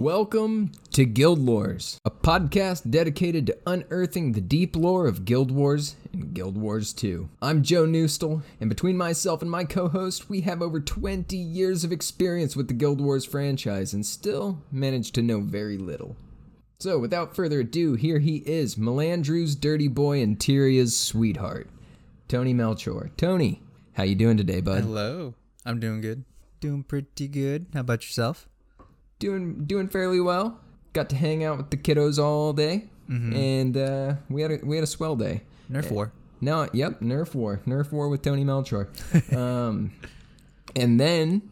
Welcome to Guild Lores, a podcast dedicated to unearthing the deep lore of Guild Wars and Guild Wars 2. I'm Joe Newstall, and between myself and my co host, we have over 20 years of experience with the Guild Wars franchise and still manage to know very little. So, without further ado, here he is, Melandru's dirty boy and Tyria's sweetheart, Tony Melchor. Tony, how you doing today, bud? Hello. I'm doing good. Doing pretty good. How about yourself? Doing doing fairly well. Got to hang out with the kiddos all day, and uh, we had a we had a swell day. Nerf war. No, yep, Nerf War, Nerf War with Tony Melchor, um, and then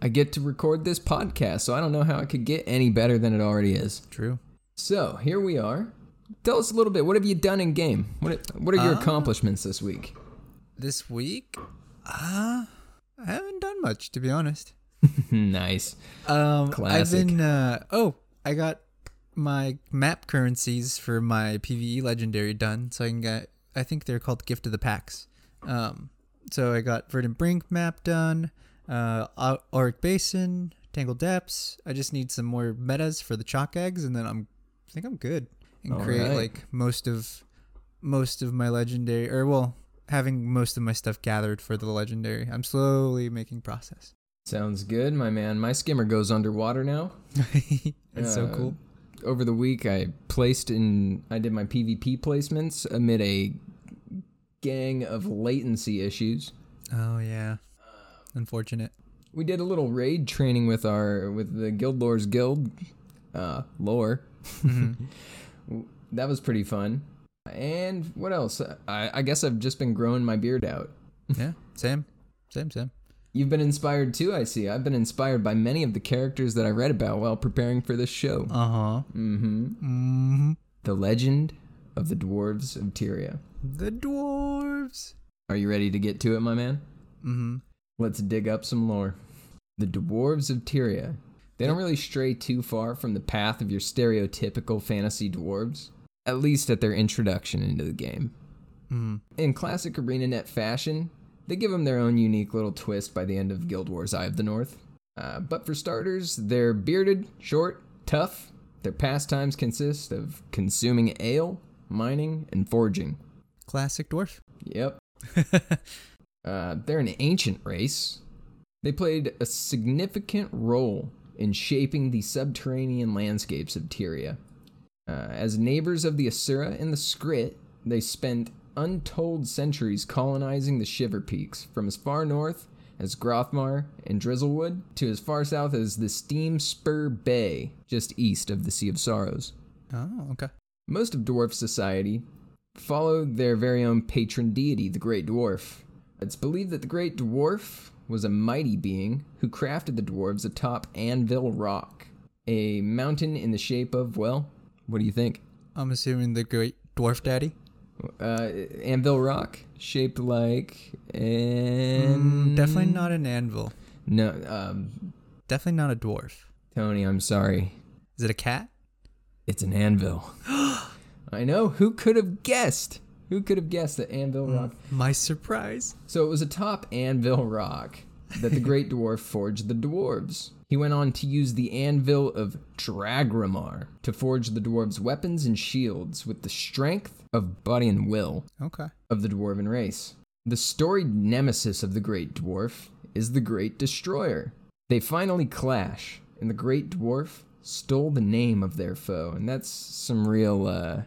I get to record this podcast. So I don't know how it could get any better than it already is. True. So here we are. Tell us a little bit. What have you done in game? What What are your Uh, accomplishments this week? This week, uh, I haven't done much to be honest. nice. Um, Classic. I've been. Uh, oh, I got my map currencies for my PVE legendary done, so I can get. I think they're called Gift of the Packs. Um, so I got Verdant Brink map done. Uh, Auric Basin, Tangled Depths. I just need some more metas for the Chak eggs, and then I'm. I think I'm good. And All create right. like most of, most of my legendary, or well, having most of my stuff gathered for the legendary. I'm slowly making process. Sounds good, my man. My skimmer goes underwater now. So Uh, cool. Over the week, I placed in, I did my PvP placements amid a gang of latency issues. Oh yeah. Unfortunate. We did a little raid training with our, with the Guild Lores Guild, uh, lore. that was pretty fun. And what else? I, I guess I've just been growing my beard out. Yeah. Same. Same. Same. You've been inspired too, I see. I've been inspired by many of the characters that I read about while preparing for this show. Uh huh. Mm-hmm. Mm-hmm. The Legend of the Dwarves of Tyria. The dwarves. Are you ready to get to it, my man? Mm-hmm. Let's dig up some lore. The Dwarves of Tyria. They don't really stray too far from the path of your stereotypical fantasy dwarves, at least at their introduction into the game. Mm-hmm. In classic ArenaNet fashion, they give them their own unique little twist by the end of Guild Wars Eye of the North. Uh, but for starters, they're bearded, short, tough. Their pastimes consist of consuming ale, mining, and forging. Classic dwarf. Yep. Uh, they're an ancient race. They played a significant role in shaping the subterranean landscapes of Tyria. Uh, as neighbors of the Asura and the Skrit, they spent untold centuries colonizing the Shiver Peaks, from as far north as Grothmar and Drizzlewood to as far south as the Steam Spur Bay, just east of the Sea of Sorrows. Oh, okay. Most of dwarf society followed their very own patron deity, the Great Dwarf. It's believed that the Great Dwarf was a mighty being who crafted the dwarves atop Anvil Rock, a mountain in the shape of, well, what do you think? I'm assuming the great dwarf daddy. Uh, Anvil Rock, shaped like Mm, definitely not an anvil. No, um, Definitely not a dwarf. Tony, I'm sorry. Is it a cat? It's an anvil. I know. Who could have guessed? Who could have guessed that Anvil Rock My surprise. So it was atop Anvil Rock that the Great Dwarf forged the dwarves. He went on to use the anvil of Dragramar to forge the dwarves' weapons and shields with the strength of body and will Okay. of the dwarven race. The storied nemesis of the Great Dwarf is the Great Destroyer. They finally clash, and the Great Dwarf stole the name of their foe, and that's some real uh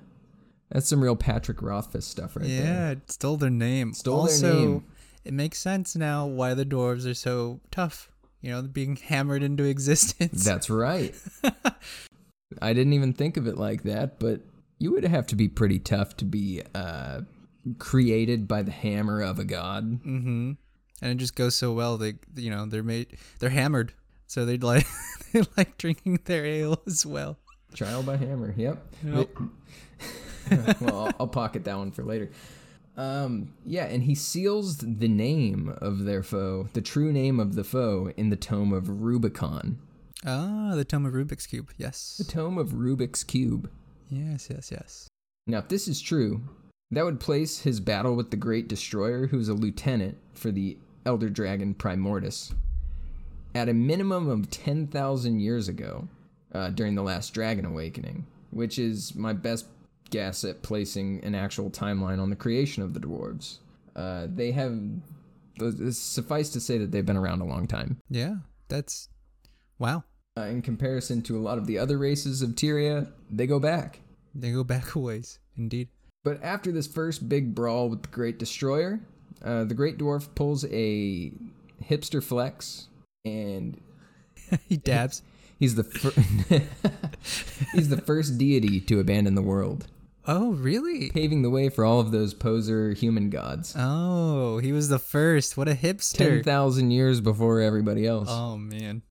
that's some real Patrick Rothfuss stuff right there. yeah, stole their name. Stole their name. it makes sense now why the dwarves are so tough. You know, being hammered into existence. That's right. I didn't even think of it like that, but you would have to be pretty tough to be uh, created by the hammer of a god. Mm-hmm. And it just goes so well. They, you know, they're made, they're hammered, so they'd like, they like drinking their ale as well. Trial by hammer. Yep. Yep. well, I'll, I'll pocket that one for later. Um, yeah, and he seals the name of their foe, the true name of the foe, in the tome of Rubicon. Ah, the Tome of Rubik's Cube. Yes. The tome of Rubik's Cube. Yes, yes, yes. Now, if this is true, that would place his battle with the Great Destroyer, who is a lieutenant for the Elder Dragon Primordius, at a minimum of 10,000 years ago. uh, during the last Dragon Awakening, which is my best guess at placing an actual timeline on the creation of the dwarves. Uh, they have, suffice to say that they've been around a long time. Yeah, that's wow. Uh, in comparison to a lot of the other races of Tyria, they go back. They go back a ways, indeed. But after this first big brawl with the Great Destroyer, uh, the Great Dwarf pulls a hipster flex and he dabs. He's the fir- he's the first deity to abandon the world. Oh, really? Paving the way for all of those poser human gods. Oh, he was the first. What a hipster. 10,000 years before everybody else. Oh, man.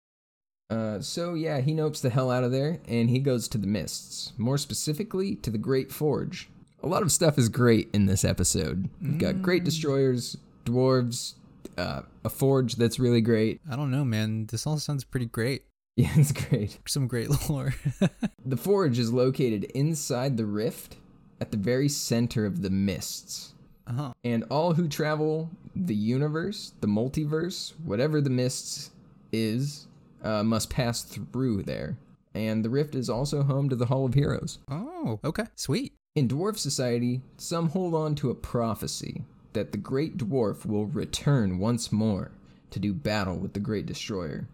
Uh, so, yeah, he nopes the hell out of there and he goes to the Mists. More specifically, to the Great Forge. A lot of stuff is great in this episode. We've got Mm. great destroyers, dwarves, uh, a forge that's really great. I don't know, man. This all sounds pretty great. Yeah, it's great. Some great lore. The forge is located inside the rift at the very center of the mists. uh-huh. And all who travel the universe, the multiverse, whatever the mists is, uh, must pass through there. And the rift is also home to the Hall of Heroes. Oh, okay. Sweet. In dwarf society, some hold on to a prophecy that the great dwarf will return once more to do battle with the great destroyer.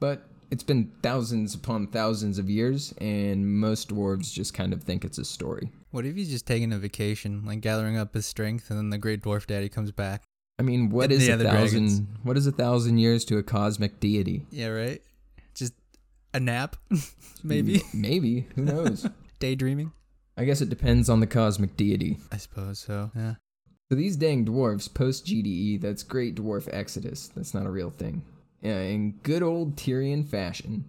But it's been thousands upon thousands of years, and most dwarves just kind of think it's a story. What if he's just taking a vacation, like gathering up his strength, and then the great dwarf daddy comes back? I mean, what And is a thousand? dragons. What is a thousand years to a cosmic deity? Yeah, right? Just a nap, mm, maybe? Maybe. Who knows? Daydreaming? I guess it depends on the cosmic deity. I suppose so. Yeah. So these dang dwarves post GDE, that's Great Dwarf Exodus. That's not a real thing. Yeah, in good old Tyrian fashion,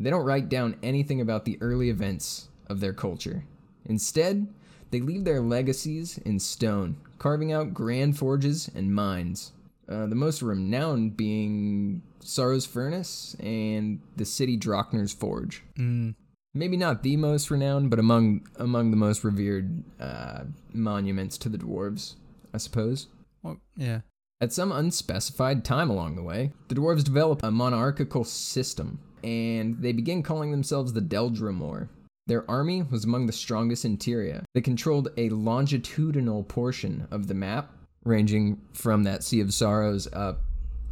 they don't write down anything about the early events of their culture. Instead, they leave their legacies in stone, carving out grand forges and mines. Uh, the most renowned being Sorrow's Furnace and the city Droknar's Forge. Mm. Maybe not the most renowned, but among among the most revered uh, monuments to the dwarves, I suppose. Well, yeah. At some unspecified time along the way, the dwarves develop a monarchical system, and they begin calling themselves the Deldrimor. Their army was among the strongest in Tyria. They controlled a longitudinal portion of the map, ranging from that Sea of Sorrows up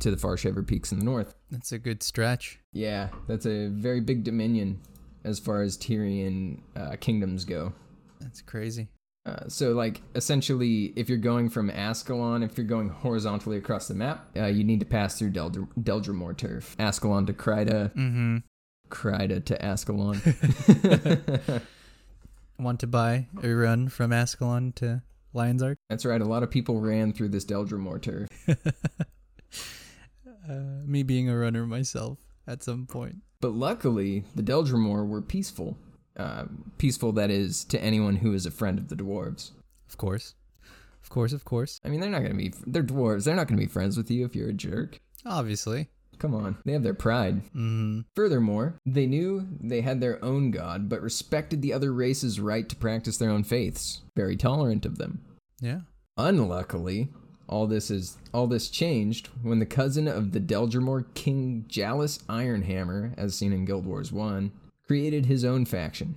to the Far Shiverpeaks in the north. That's a good stretch. Yeah, that's a very big dominion as far as Tyrian uh, kingdoms go. That's crazy. Uh, so, like, essentially, if you're going from Ascalon, if you're going horizontally across the map, uh, you need to pass through Deldr- Deldrimor turf. Ascalon to Kryta, Mm-hmm. Kryta to Ascalon. Want to buy a run from Ascalon to Lion's Arch? That's right, a lot of people ran through this Deldrimor turf. Uh, me being a runner myself at some point. But luckily, the Deldrimor were peaceful. Uh, peaceful, that is, to anyone who is a friend of the dwarves. Of course. Of course, of course. I mean, they're not going to be, they're dwarves. They're not going to be friends with you if you're a jerk. Obviously. Come on, they have their pride. Mm-hmm. Furthermore, they knew they had their own god, but respected the other race's right to practice their own faiths. Very tolerant of them. Yeah. Unluckily, all this is all this changed when the cousin of the Deldrimor King Jalis Ironhammer, as seen in Guild Wars 1, created his own faction.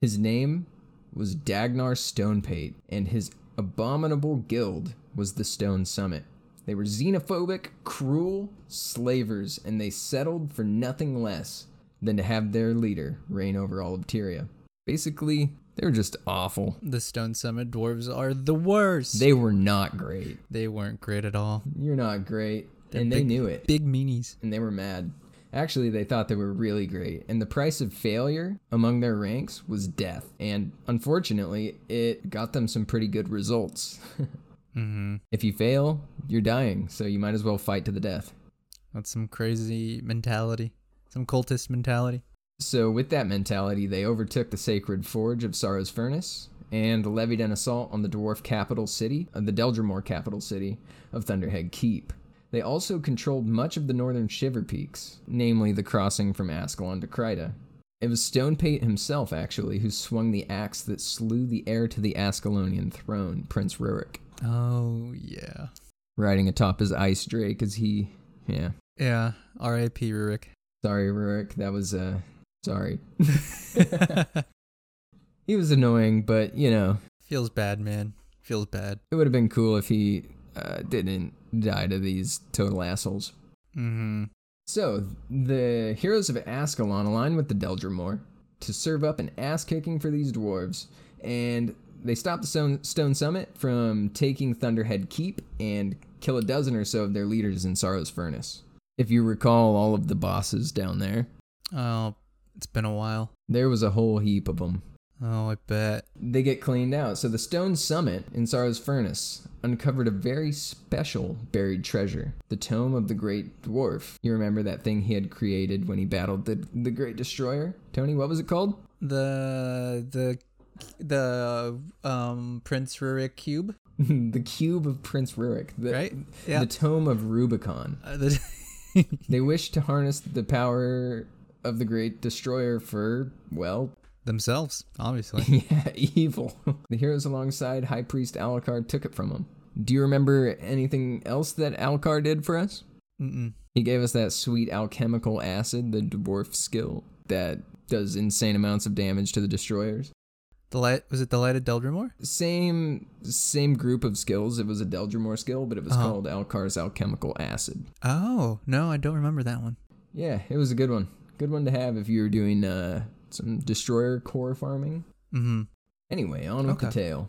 His name was Dagnar Stonepate, and his abominable guild was the Stone Summit. They were xenophobic, cruel slavers, and they settled for nothing less than to have their leader reign over all of Tyria. Basically, they were just awful. The Stone Summit dwarves are the worst. They were not great. they weren't great at all. You're not great. They're and they big- knew it. Big meanies. And they were mad. Actually, they thought they were really great. And the price of failure among their ranks was death. And unfortunately, it got them some pretty good results. Mm-hmm. if you fail, you're dying. So you might as well fight to the death. That's some crazy mentality. Some cultist mentality. So, with that mentality, they overtook the sacred forge of Sorrow's Furnace and levied an assault on the dwarf capital city, uh, the Deldrimor capital city of Thunderhead Keep. They also controlled much of the northern Shiver Peaks, namely the crossing from Ascalon to Kryta. It was Stonepate himself, actually, who swung the axe that slew the heir to the Ascalonian throne, Prince Rurik, Oh, yeah. riding atop his ice drake as he. Yeah. Yeah. R.I.P. Rurik. Sorry, Rurik. That was uh, Sorry. he was annoying, but you know, Feels bad, man. Feels bad. it would have been cool if he uh, didn't die to these total assholes. Mm-hmm. So, the heroes of Ascalon align with the Deldrimor to serve up an ass kicking for these dwarves, and they stop the Stone, Stone Summit from taking Thunderhead Keep and kill a dozen or so of their leaders in Sorrow's Furnace. If you recall all of the bosses down there, Oh, it's been a while. there was a whole heap of them. Oh, I bet. They get cleaned out. So the Stone Summit in Sorrow's Furnace uncovered a very special buried treasure, the Tome of the Great Dwarf. You remember that thing he had created when he battled the the Great Destroyer? Tony, what was it called? The the the um Prince Rurik cube, the Cube of Prince Rurik, the, right? Yeah. the Tome of Rubicon. Uh, the- They wish to harness the power of the Great Destroyer for, well, themselves, obviously. yeah, evil. The heroes alongside High Priest Alkar took it from him. Do you remember anything else that Alkar did for us? Mm-mm. He gave us that sweet alchemical acid, the dwarf skill, that does insane amounts of damage to the destroyers. The light was it the light of Deldrimor? Same same group of skills. It was a Deldrimor skill, but it was Uh-huh. called Alkar's alchemical acid. Oh no, I don't remember that one. Yeah, it was a good one. Good one to have if you were doing uh, some destroyer core farming. Mm-hmm. Anyway, on with the tale.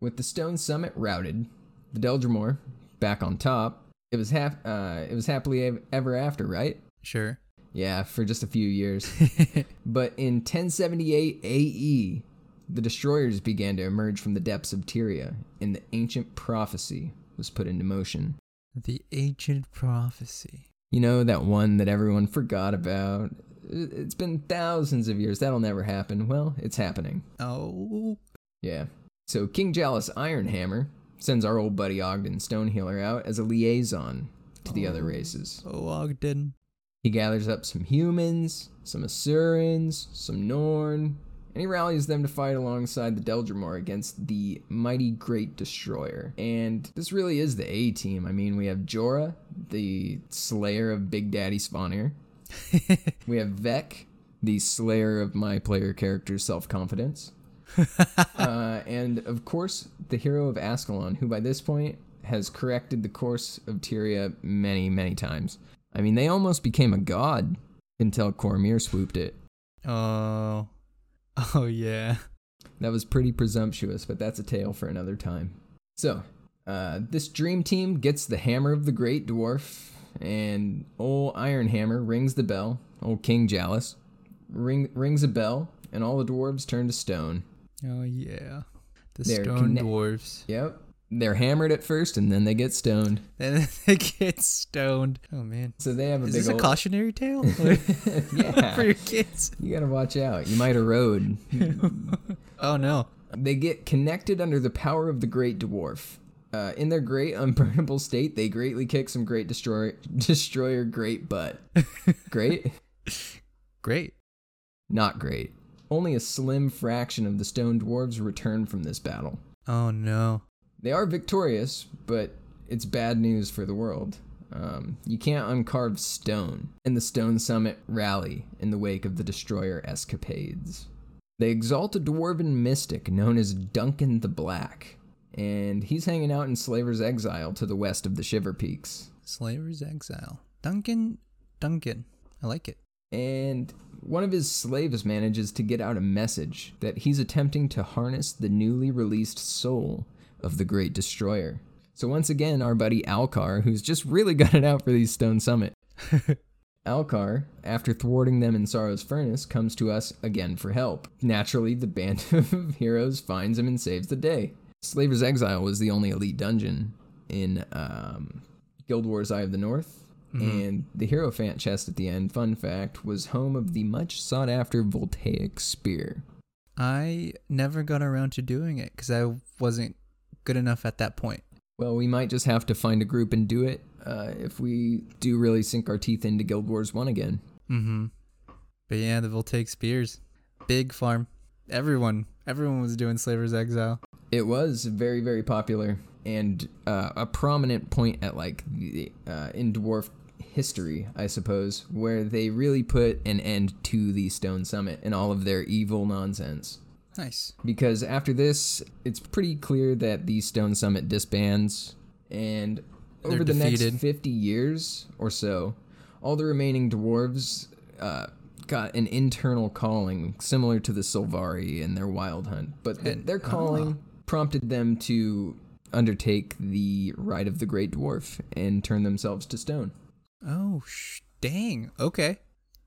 With the Stone Summit routed, the Deldrimor back on top. It was hap- uh, it was happily ever after, right? Sure. Yeah, for just a few years. but in 1078 AE, the destroyers began to emerge from the depths of Tyria, and the ancient prophecy was put into motion. the ancient prophecy. You know, that one that everyone forgot about? It- It's been thousands of years. That'll never happen. Well, it's happening. Oh. Yeah. So King Jalis Ironhammer sends our old buddy Ogden Stonehealer out as a liaison to the other Oh. races. Oh, Ogden. He gathers up some humans, some Asurans, some Norn, and he rallies them to fight alongside the Deldrimor against the mighty Great Destroyer. And this really is the A team. I mean, we have Jora, the slayer of Big Daddy Svanir. we have Vekk, the slayer of my player character's self confidence. uh, and of course, the hero of Ascalon, who by this point has corrected the course of Tyria many, many times. I mean, they almost became a god until Kormir swooped it. Oh. Oh yeah. That was pretty presumptuous, but that's a tale for another time. So, uh, this dream team gets the hammer of the great dwarf, and old Iron Hammer rings the bell. Old King Jalis ring, rings a bell, and all the dwarves turn to stone. Oh yeah. The They're stone conne- dwarves. Yep. They're hammered at first, and then they get stoned. Then they get stoned. Oh man. So they have a Is big this a cautionary tale yeah. for your kids? You gotta watch out. You might erode. Oh no. They get connected under the power of the Great Dwarf. Uh, in their great unburnable state, they greatly kick some great destroyer, destroyer great butt. Great? Great. Not great. Only a slim fraction of the stone dwarves return from this battle. Oh no. They are victorious, but it's bad news for the world. Um, you can't uncarve stone, and the Stone Summit rally in the wake of the destroyer escapades. They exalt a dwarven mystic known as Duncan the Black, and he's hanging out in Slaver's Exile to the west of the Shiver Peaks. Slaver's exile. Duncan. Duncan. I like it. And one of his slaves manages to get out a message that he's attempting to harness the newly released soul of the Great Destroyer. So once again, our buddy Alkar, who's just really got it out for these Stone Summit. Alkar, after thwarting them in Sorrow's Furnace, comes to us again for help. Naturally, the band of heroes finds him and saves the day. Slaver's Exile was the only elite dungeon in um, Guild Wars Eye of the North, and the Hero Hierophant chest at the end, fun fact, was home of the much sought after Voltaic Spear. I never got around to doing it because I wasn't good enough at that point. Well, we might just have to find a group and do it uh, if we do really sink our teeth into Guild Wars 1 again. Mm-hmm. But yeah, the Voltaic Spears. Big farm. Everyone. Everyone was doing Slaver's Exile. It was very, very popular and uh, a prominent point at like the uh, in dwarf history, I suppose, where they really put an end to the Stone Summit and all of their evil nonsense. Nice. Because after this, it's pretty clear that the Stone Summit disbands, and They're over the defeated. next 50 years or so, all the remaining dwarves uh, got an internal calling similar to the Sylvari in their wild hunt. But th- And- their calling ah. prompted them to undertake the rite of the Great Dwarf and turn themselves to stone. Oh, sh- dang. Okay.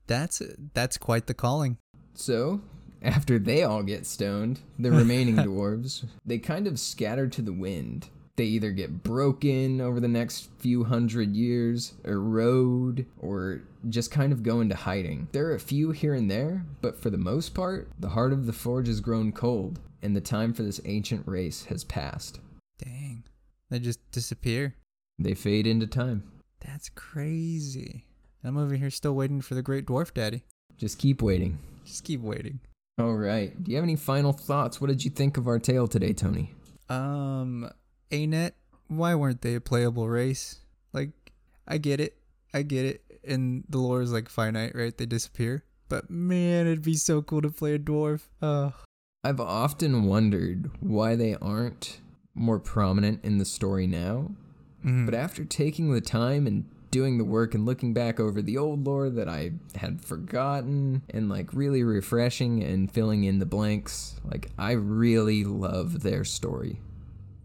That's that's quite the calling. So, after they all get stoned, the remaining dwarves, they kind of scatter to the wind. They either get broken over the next few hundred years, erode, or just kind of go into hiding. There are a few here and there, but for the most part, the heart of the forge has grown cold, and the time for this ancient race has passed. Dang. They just disappear. They fade into time. That's crazy. I'm over here still waiting for the great dwarf daddy. Just keep waiting. Just keep waiting. All right. Do you have any final thoughts? What did you think of our tale today, Tony? Um, ANET, why weren't they a playable race? Like, I get it. I get it. And the lore is like finite, right? They disappear. But man, it'd be so cool to play a dwarf. I've often wondered why they aren't more prominent in the story now. Mhm. But after taking the time and doing the work and looking back over the old lore that I had forgotten and like really refreshing and filling in the blanks, like I really love their story.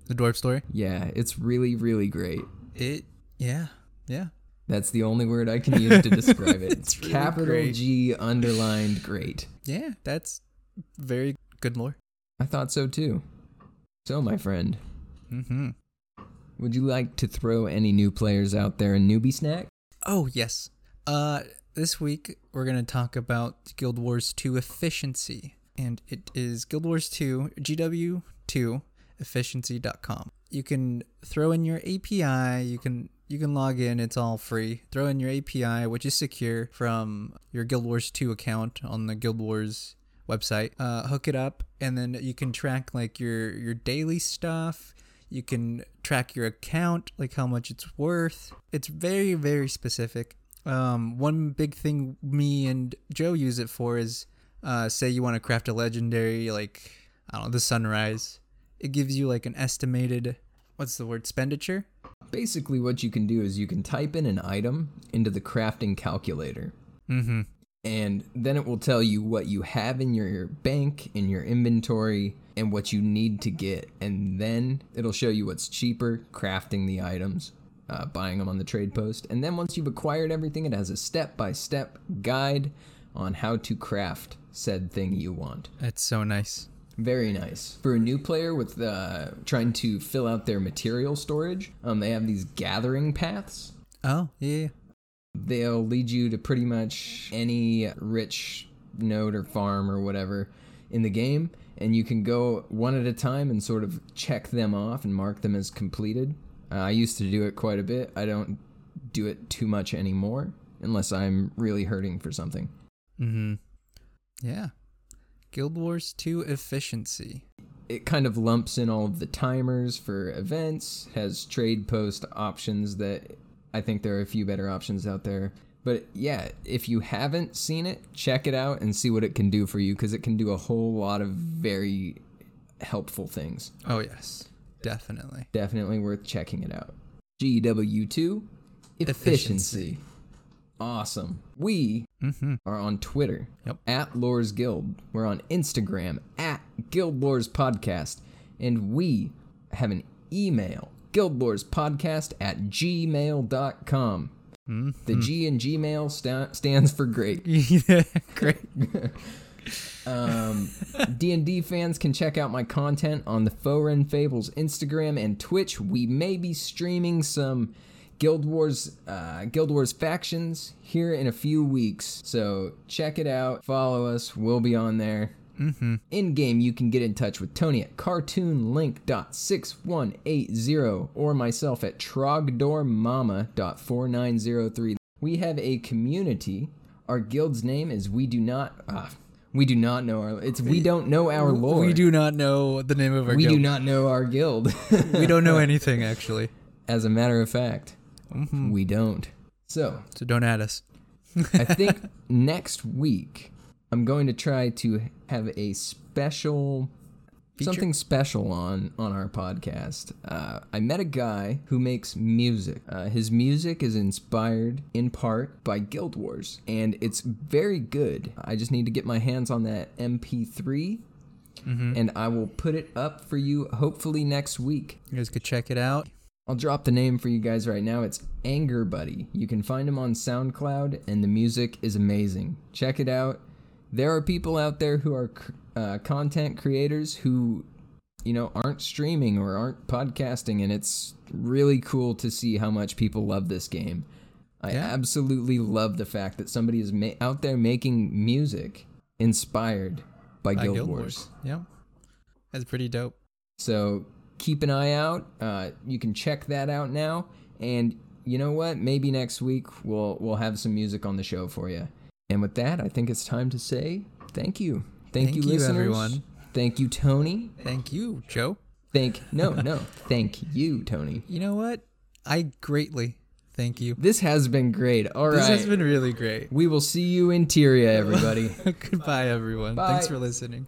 The dwarf story? Yeah, it's really, really great. It, yeah, yeah. That's the only word I can use to describe it. It's really capital great. G underlined great. Yeah, that's very good lore. I thought so too. So, my friend, Mm-hmm. would you like to throw any new players out there a newbie snack? Oh, yes. Uh, this week we're going to talk about Guild Wars 2 efficiency. And it is Guild Wars 2, GW2 efficiency.com. You can throw in your API, you can you can log in, it's all free. Throw in your API, which is secure from your Guild Wars 2 account on the Guild Wars website. Uh, hook it up and then you can track like your your daily stuff. You can track your account, like how much it's worth. It's very, very specific. Um, one big thing me and Joe use it for is uh, say you want to craft a legendary, like, I don't know, the sunrise. It gives you like an estimated, what's the word, expenditure? Basically, what you can do is you can type in an item into the crafting calculator, Mm hmm. and then it will tell you what you have in your bank, in your inventory, and what you need to get. And then it'll show you what's cheaper, crafting the items, uh, buying them on the trade post. And then once you've acquired everything, it has a step by step guide on how to craft said thing you want. That's so nice. Very nice. For a new player with uh, trying to fill out their material storage, um, they have these gathering paths. Oh, yeah. They'll lead you to pretty much any rich node or farm or whatever in the game, and you can go one at a time and sort of check them off and mark them as completed. Uh, I used to do it quite a bit. I don't do it too much anymore unless I'm really hurting for something. Mm hmm. Yeah. Guild Wars 2 efficiency. it kind of lumps in all of the timers for events, has trade post options that I think there are a few better options out there. But yeah, if you haven't seen it, check it out and see what it can do for you because it can do a whole lot of very helpful things. Oh, yes. Definitely. Definitely worth checking it out. GW2 efficiency. Efficiency. Awesome. We Mm hmm. are on Twitter Yep. at Lores Guild. We're on Instagram at Guild Lores Podcast. And we have an email, guildlorespodcast at gmail.com. Mm The G in Gmail sta- stands for great. yeah, great. Um, D&D fans can check out my content on the Foreign Fables Instagram and Twitch. We may be streaming some Guild Wars uh, Guild Wars factions here in a few weeks. So check it out. Follow us. We'll be on there. Mm-hmm. In game, you can get in touch with Tony at cartoonlink.6180 or myself at trogdormama.4903. We have a community. Our guild's name is We Do Not. Ah, we do not know our. It's we don't know our lore. We do not know the name of our We guild. do not know our guild. we don't know anything, actually. As a matter of fact, Mhm. we don't. So So don't add us. I think next week I'm going to try to have a special Feature? something special on on our podcast. Uh, I met a guy who makes music. Uh, his music is inspired in part by Guild Wars, and it's very good. I just need to get my hands on that MP3, and I will put it up for you hopefully next week. You guys could check it out. I'll drop the name for you guys right now. It's Anger Buddy. You can find him on SoundCloud, and the music is amazing. Check it out. There are people out there who are uh, content creators who, you know, aren't streaming or aren't podcasting, and it's really cool to see how much people love this game. I Yeah. absolutely love the fact that somebody is ma- out there making music inspired by, by Guild, Wars. Yep. That's pretty dope. So keep an eye out. Uh, you can check that out now. And you know what? Maybe next week we'll we'll have some music on the show for you. And with that, I think it's time to say thank you. Thank, Thank you, you, listeners. everyone. Thank you, Tony. Thank you, Joe. Thank no no. thank you, Tony. You know what? I greatly thank you. This has been great. All right. This has been really great. we will see you in Tyria, everybody. Goodbye, everyone. Bye. Thanks for listening.